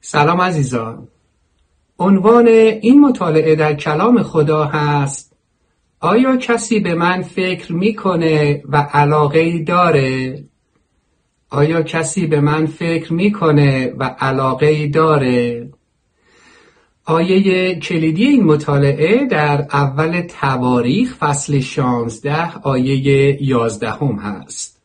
سلام عزیزان عنوان این مطالعه در کلام خدا هست آیا کسی به من فکر می‌کنه و علاقه داره؟ آیا کسی به من فکر می‌کنه و علاقه داره؟ آیه کلیدی این مطالعه در اول تواریخ فصل 16 آیه 11 هم هست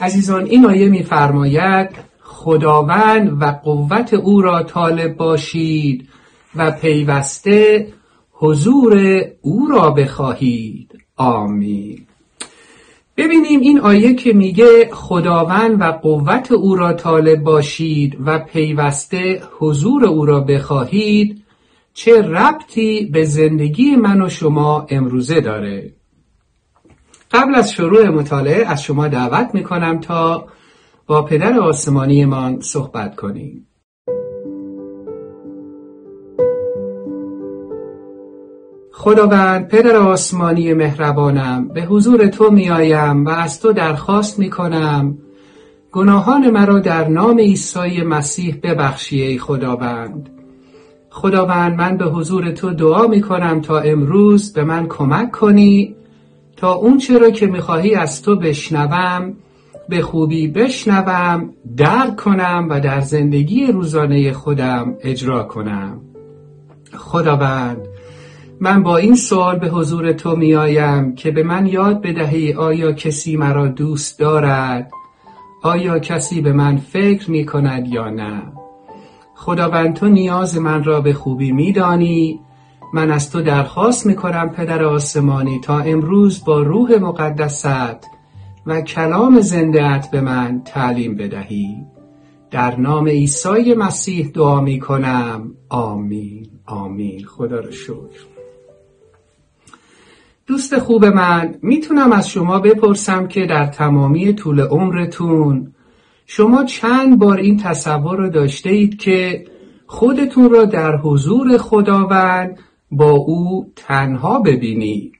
عزیزان این آیه میفرماید خداوند و قوت او را طالب باشید و پیوسته حضور او را بخواهید. آمین. ببینیم این آیه که میگه خداوند و قوت او را طالب باشید و پیوسته حضور او را بخواهید چه ربطی به زندگی من و شما امروزه داره؟ قبل از شروع مطالعه از شما دعوت می‌کنم تا با پدر آسمانیمان صحبت کنیم. خداوند پدر آسمانی مهربانم به حضور تو میآیم و از تو درخواست می کنم گناهان مرا در نام عیسی مسیح ببخشی ای خداوند. خداوند من به حضور تو دعا می کنم تا امروز به من کمک کنی تا اون چرا که می‌خواهی از تو بشنوم به خوبی بشنوم درک کنم و در زندگی روزانه خودم اجرا کنم. خداوند من با این سوال به حضور تو می آیم که به من یاد بدهی آیا کسی مرا دوست دارد؟ آیا کسی به من فکر می کند یا نه؟ خداوند تو نیاز من را به خوبی می دانی من از تو درخواست می کنم پدر آسمانی تا امروز با روح مقدست و کلام زندهت به من تعلیم بدهی. در نام عیسی مسیح دعا می کنم آمین. آمین. خدا رو شکر. دوست خوب من می‌تونم از شما بپرسم که در تمامی طول عمرتون شما چند بار این تصور رو داشته اید که خودتون را در حضور خداوند با او تنها ببینید؟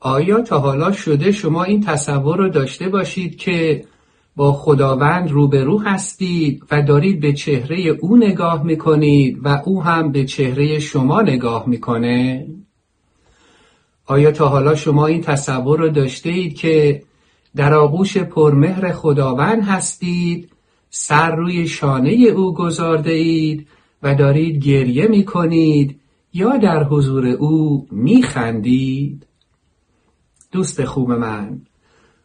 آیا تا حالا شده شما این تصور رو داشته باشید که با خداوند روبرو هستید و دارید به چهره او نگاه می‌کنید و او هم به چهره شما نگاه می‌کنه؟ آیا تا حالا شما این تصور رو داشته اید که در آغوش پرمهر خداوند هستید سر روی شانه او گذارده اید و دارید گریه می کنید یا در حضور او می خندید؟ دوست خوب من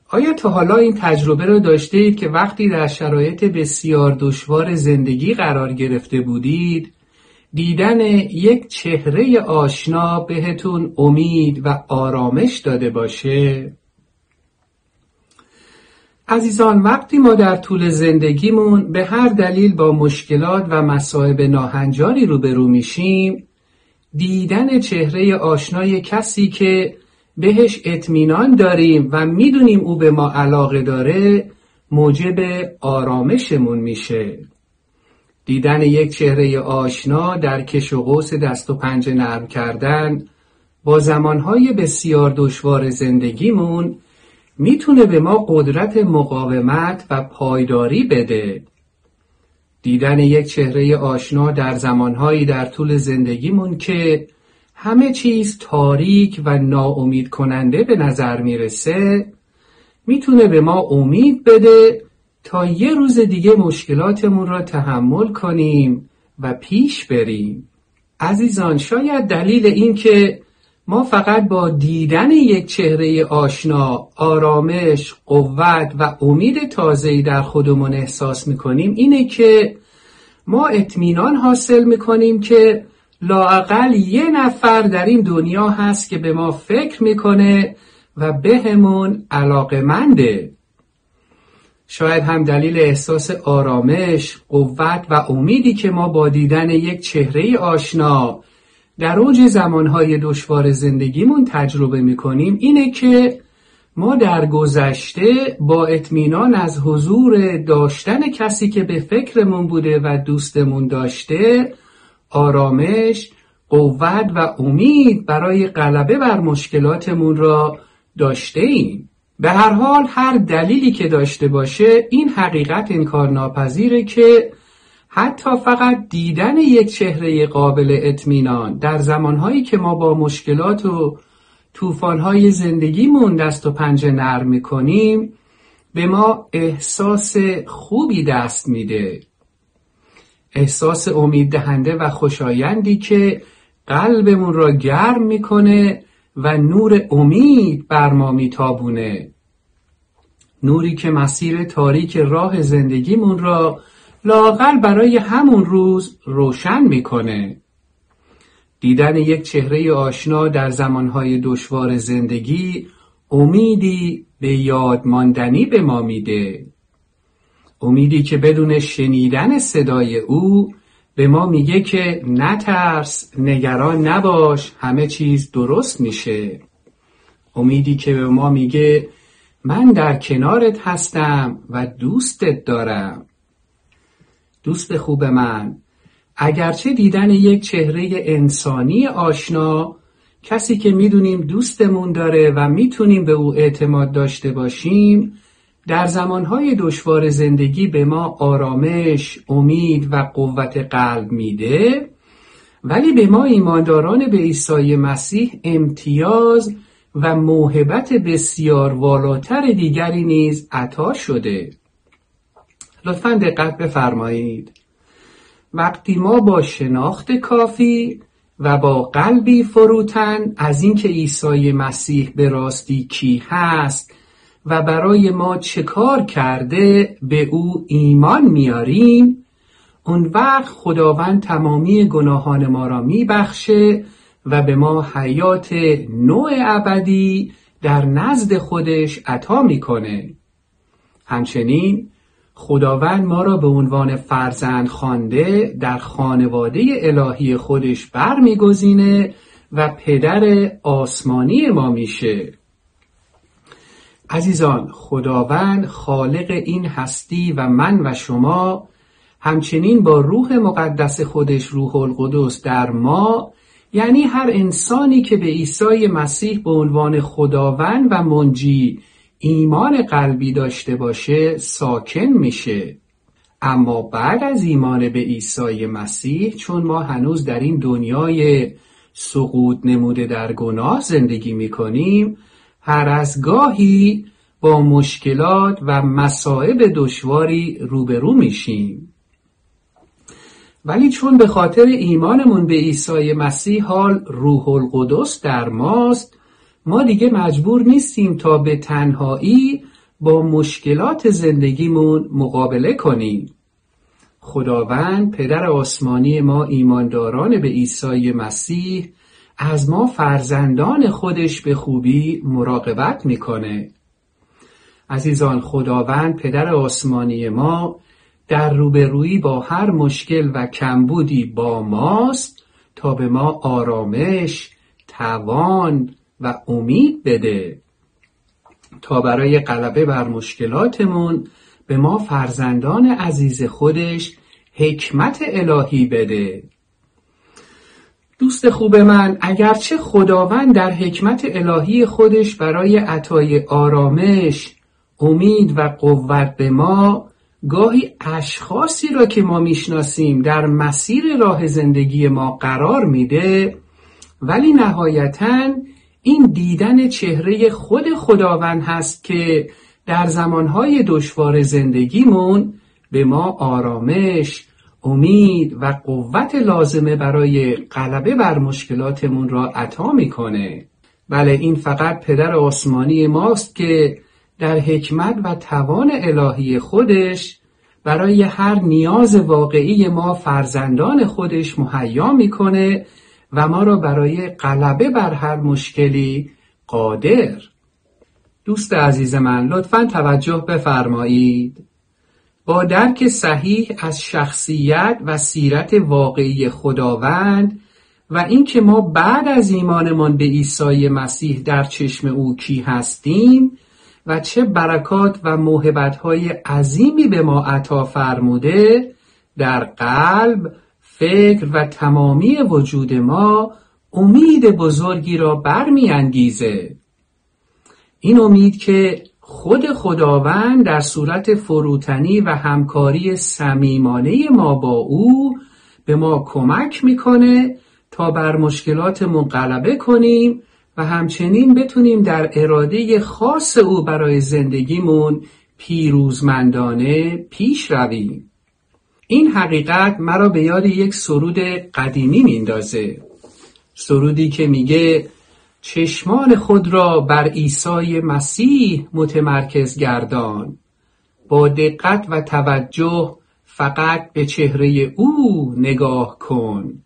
آیا تا حالا این تجربه را داشته اید که وقتی در شرایط بسیار دشوار زندگی قرار گرفته بودید دیدن یک چهره آشنا بهتون امید و آرامش داده باشه؟ عزیزان وقتی ما در طول زندگیمون به هر دلیل با مشکلات و مصائب ناهنجاری روبرو میشیم دیدن چهره آشنای کسی که بهش اطمینان داریم و می‌دونیم او به ما علاقه داره موجب آرامشمون میشه. دیدن یک چهره آشنا در کش و قوس دست و پنجه نرم کردن با زمانهای بسیار دشوار زندگیمون می‌تونه به ما قدرت مقاومت و پایداری بده. دیدن یک چهره آشنا در زمانهایی در طول زندگیمون که همه چیز تاریک و ناامید کننده به نظر می‌رسه می‌تونه به ما امید بده تا یه روز دیگه مشکلاتمون را تحمل کنیم و پیش بریم. عزیزان شاید دلیل این که ما فقط با دیدن یک چهره آشنا آرامش، قوت و امید تازه‌ای در خودمون احساس می‌کنیم اینه که ما اطمینان حاصل می‌کنیم که لاقل یه نفر در این دنیا هست که به ما فکر می‌کنه و بهمون علاقمنده شاید هم دلیل احساس آرامش، قوت و امیدی که ما با دیدن یک چهره آشنا در اوج زمانهای دشوار زندگیمون تجربه می‌کنیم اینه که ما در گذشته با اطمینان از حضور داشتن کسی که به فکرمون بوده و دوستمون داشته آرامش، قوت و امید برای غلبه بر مشکلاتمون را داشته ایم. به هر حال هر دلیلی که داشته باشه این حقیقت انکار ناپذیره که حتی فقط دیدن یک چهره قابل اطمینان در زمانهایی که ما با مشکلات و طوفانهای زندگیمون دست و پنجه نرم می‌کنیم به ما احساس خوبی دست میده احساس امید دهنده و خوشایندی که قلبمون را گرم می‌کنه و نور امید بر ما میتابونه. نوری که مسیر تاریک راه زندگیمون را لاقل برای همون روز روشن می‌کنه. دیدن یک چهره آشنا در زمانهای دشوار زندگی امیدی به یاد ماندنی به ما میده. امیدی که بدون شنیدن صدای او به ما میگه که نترس نگران نباش همه چیز درست میشه. امیدی که به ما میگه من در کنارت هستم و دوستت دارم. دوست خوب من اگرچه دیدن یک چهره انسانی آشنا کسی که می‌دونیم دوستمون داره و می‌تونیم به او اعتماد داشته باشیم در زمانهای دشوار زندگی به ما آرامش، امید و قوت قلب میده ولی به ما ایمانداران به عیسی مسیح امتیاز و موهبت بسیار والاتر دیگری نیز عطا شده. لطفا دقت بفرمایید. وقتی ما با شناخت کافی و با قلبی فروتن از اینکه عیسی مسیح به راستی کی هست و برای ما چه کار کرده به او ایمان میاریم؟ اون وقت خداوند تمامی گناهان ما را میبخشه و به ما حیات نوع ابدی در نزد خودش عطا می‌کنه. همچنین خداوند ما را به عنوان فرزند خوانده در خانواده الهی خودش برمیگزینه و پدر آسمانی ما میشه. عزیزان خداوند خالق این هستی و من و شما همچنین با روح مقدس خودش روح القدس در ما یعنی هر انسانی که به عیسی مسیح به عنوان خداوند و منجی ایمان قلبی داشته باشه ساکن میشه. اما بعد از ایمان به عیسی مسیح چون ما هنوز در این دنیای سقوط نموده در گناه زندگی می‌کنیم هر از گاهی با مشکلات و مصائب دشواری روبرو میشیم. ولی چون به خاطر ایمانمون به عیسی مسیح حال روح القدس در ماست ما دیگه مجبور نیستیم تا به تنهایی با مشکلات زندگیمون مقابله کنیم. خداوند پدر آسمانی ما ایمانداران به عیسی مسیح از ما فرزندان خودش به خوبی مراقبت می‌کنه. عزیزان خداوند پدر آسمانی ما در روبرویی با هر مشکل و کمبودی با ماست تا به ما آرامش، توان و امید بده. تا برای غلبه بر مشکلاتمون به ما فرزندان عزیز خودش حکمت الهی بده. دوست خوب من اگرچه خداوند در حکمت الهی خودش برای عطای آرامش امید و قوت به ما گاهی اشخاصی را که ما می‌شناسیم در مسیر راه زندگی ما قرار میده ولی نهایتا این دیدن چهره خود خداوند هست که در زمانهای دشوار زندگیمون به ما آرامش، امید و قوت لازمه برای غلبه بر مشکلاتمون را عطا می‌کنه. بله این فقط پدر آسمانی ماست که در حکمت و توان الهی خودش برای هر نیاز واقعی ما فرزندان خودش مهیا می‌کنه و ما را برای غلبه بر هر مشکلی قادر. دوست عزیز من لطفا توجه بفرمایید. با درک صحیح از شخصیت و سیرت واقعی خداوند و اینکه ما بعد از ایمانمان به عیسی مسیح در چشم او کی هستیم و چه برکات و موهبت‌های عظیمی به ما عطا فرموده در قلب فکر و تمامی وجود ما امید بزرگی را برمیانگیزه. این امید که خود خداوند در صورت فروتنی و همکاری صمیمانه ما با او به ما کمک می‌کنه تا بر مشکلات غلبه کنیم و همچنین بتونیم در اراده خاص او برای زندگیمون پیروزمندانه پیش رویم. این حقیقت مرا به یاد یک سرود قدیمی میندازه سرودی که میگه چشمان خود را بر عیسی مسیح متمرکز گردان. با دقت و توجه فقط به چهره او نگاه کن.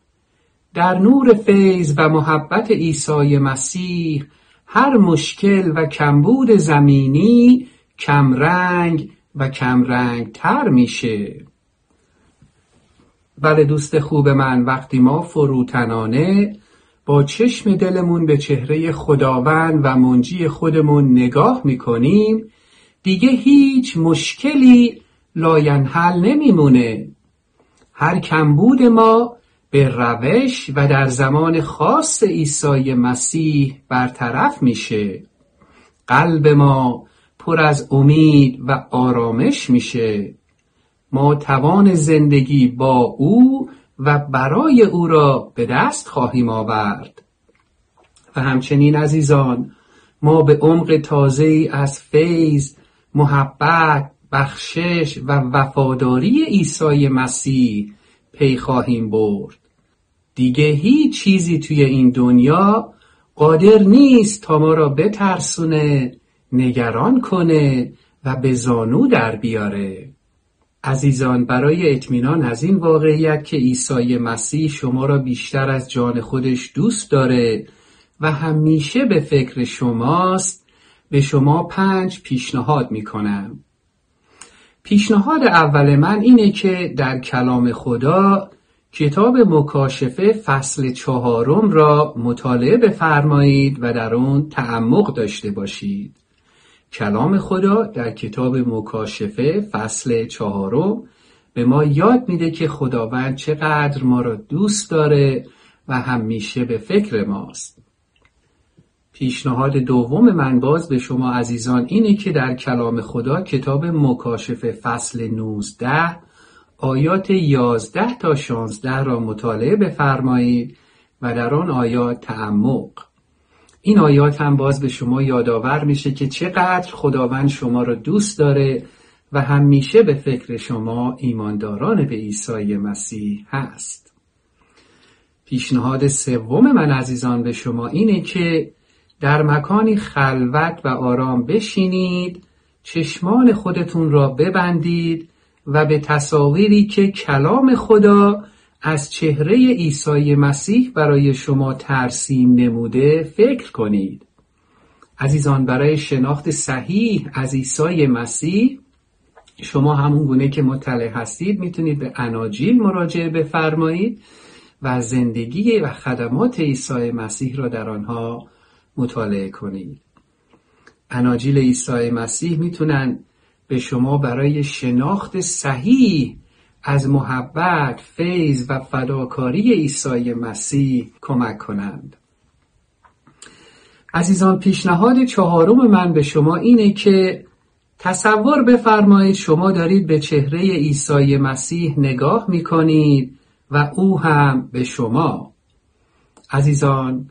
در نور فیض و محبت عیسی مسیح هر مشکل و کمبود زمینی کمرنگ و کمرنگ تر میشه. بله دوست خوب من وقتی ما فروتنانه با چشم دلمون به چهره خداوند و منجی خودمون نگاه می‌کنیم دیگه هیچ مشکلی لاینحل نمیمونه. هر کمبود ما به روش و در زمان خاص عیسی مسیح برطرف میشه. قلب ما پر از امید و آرامش میشه. ما توان زندگی با او و برای او را به دست خواهیم آورد. و همچنین عزیزان ما به عمق تازه از فیض محبت بخشش و وفاداری عیسی مسیح پی خواهیم برد. دیگه هیچ چیزی توی این دنیا قادر نیست تا ما را بترسونه نگران کنه و به زانو در بیاره. عزیزان برای اطمینان از این واقعیت که عیسی مسیح شما را بیشتر از جان خودش دوست داره و همیشه به فکر شماست به شما پنج پیشنهاد می‌کنم. پیشنهاد اول من اینه که در کلام خدا کتاب مکاشفه فصل چهارم را مطالعه بفرمایید و در آن تعمق داشته باشید. کلام خدا در کتاب مکاشفه فصل چهارم به ما یاد میده که خداوند چقدر ما را دوست داره و همیشه به فکر ماست. پیشنهاد دوم من باز به شما عزیزان اینه که در کلام خدا کتاب مکاشفه فصل 19 آیات 11 تا 16 را مطالعه بفرمایید و در آن آیات تعمق. این آیات هم باز به شما یادآور میشه که چقدر خداوند شما را دوست داره و همیشه به فکر شما ایمانداران به عیسی مسیح هست. پیشنهاد سوم من عزیزان به شما اینه که در مکانی خلوت و آرام بشینید چشمان خودتون را ببندید و به تصاویری که کلام خدا از چهره عیسی مسیح برای شما ترسیم نموده فکر کنید. عزیزان برای شناخت صحیح از عیسی مسیح شما همون گونه که مطلع هستید می‌تونید به اناجیل مراجعه بفرمایید و زندگی و خدمات عیسی مسیح را در آنها مطالعه کنید. اناجیل عیسی مسیح می‌تونن به شما برای شناخت صحیح از محبت، فیض و فداکاری عیسی مسیح کمک کنند. عزیزان پیشنهاد چهارم من به شما اینه که تصور بفرمایید شما دارید به چهره عیسی مسیح نگاه می کنید و او هم به شما عزیزان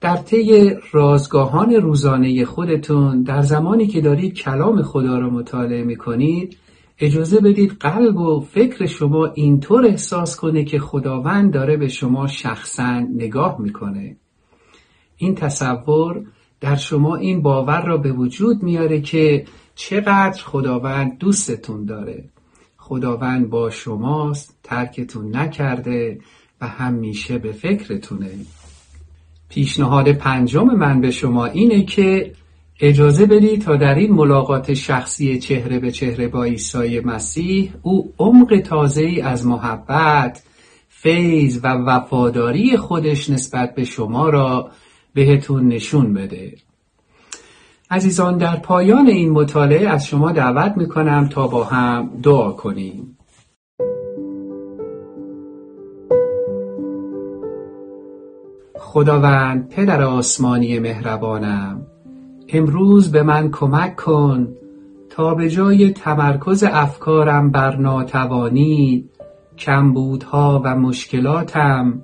در طی رازگاهان روزانه خودتون در زمانی که دارید کلام خدا را مطالعه می کنید اجازه بدید قلب و فکر شما اینطور احساس کنه که خداوند داره به شما شخصا نگاه می‌کنه. این تصور در شما این باور را به وجود میاره که چقدر خداوند دوستتون داره. خداوند با شماست ترکتون نکرده و همیشه به فکرتونه. پیشنهاد پنجم من به شما اینه که اجازه بدید تا در این ملاقات شخصی چهره به چهره با عیسی مسیح او عمق تازه ای از محبت فیض و وفاداری خودش نسبت به شما را بهتون نشون بده. عزیزان در پایان این مطالعه از شما دعوت می‌کنم تا با هم دعا کنیم. خداوند پدر آسمانی مهربانم امروز به من کمک کن تا به جای تمرکز افکارم بر ناتوانی کمبودها و مشکلاتم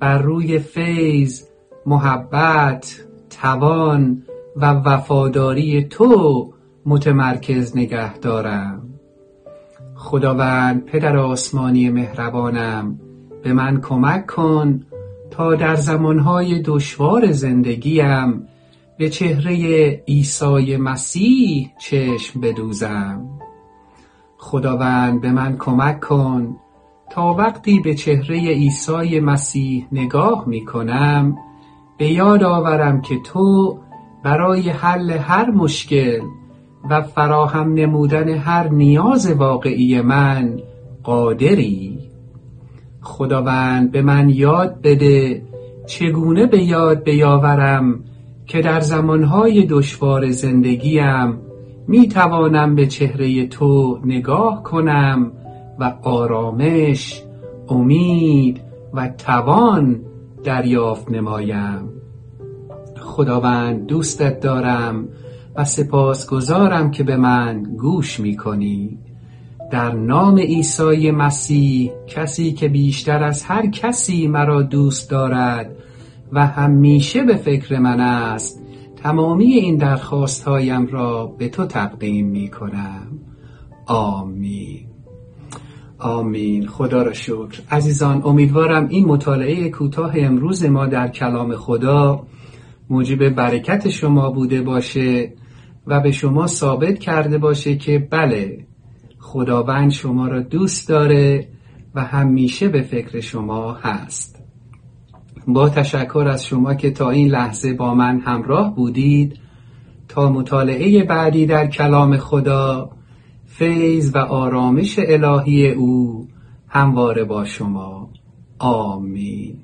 بر روی فیض محبت توان و وفاداری تو متمرکز نگه دارم. خداوند پدر آسمانی مهربانم به من کمک کن تا در زمانهای دشوار زندگیم به چهره عیسی مسیح چشم بدوزم. خداوند به من کمک کن. تا وقتی به چهره عیسی مسیح نگاه می کنم به یاد آورم که تو برای حل هر مشکل و فراهم نمودن هر نیاز واقعی من قادری. خداوند به من یاد بده چگونه به یاد بیاورم که در زمانهای دشوار زندگیم می توانم به چهره تو نگاه کنم و آرامش، امید و توان دریافت نمایم. خداوند دوستت دارم و سپاسگزارم که به من گوش می کنی در نام عیسی مسیح کسی که بیشتر از هر کسی مرا دوست دارد و همیشه به فکر من است تمامی این درخواست هایم را به تو تقدیم می کنم. آمین. آمین. خدا را شکر. عزیزان امیدوارم این مطالعه کوتاه امروز ما در کلام خدا موجب برکت شما بوده باشه و به شما ثابت کرده باشه که بله خداوند شما را دوست داره و همیشه به فکر شما هست. با تشکر از شما که تا این لحظه با من همراه بودید. تا مطالعه بعدی در کلام خدا فیض و آرامش الهی او همواره با شما. آمین.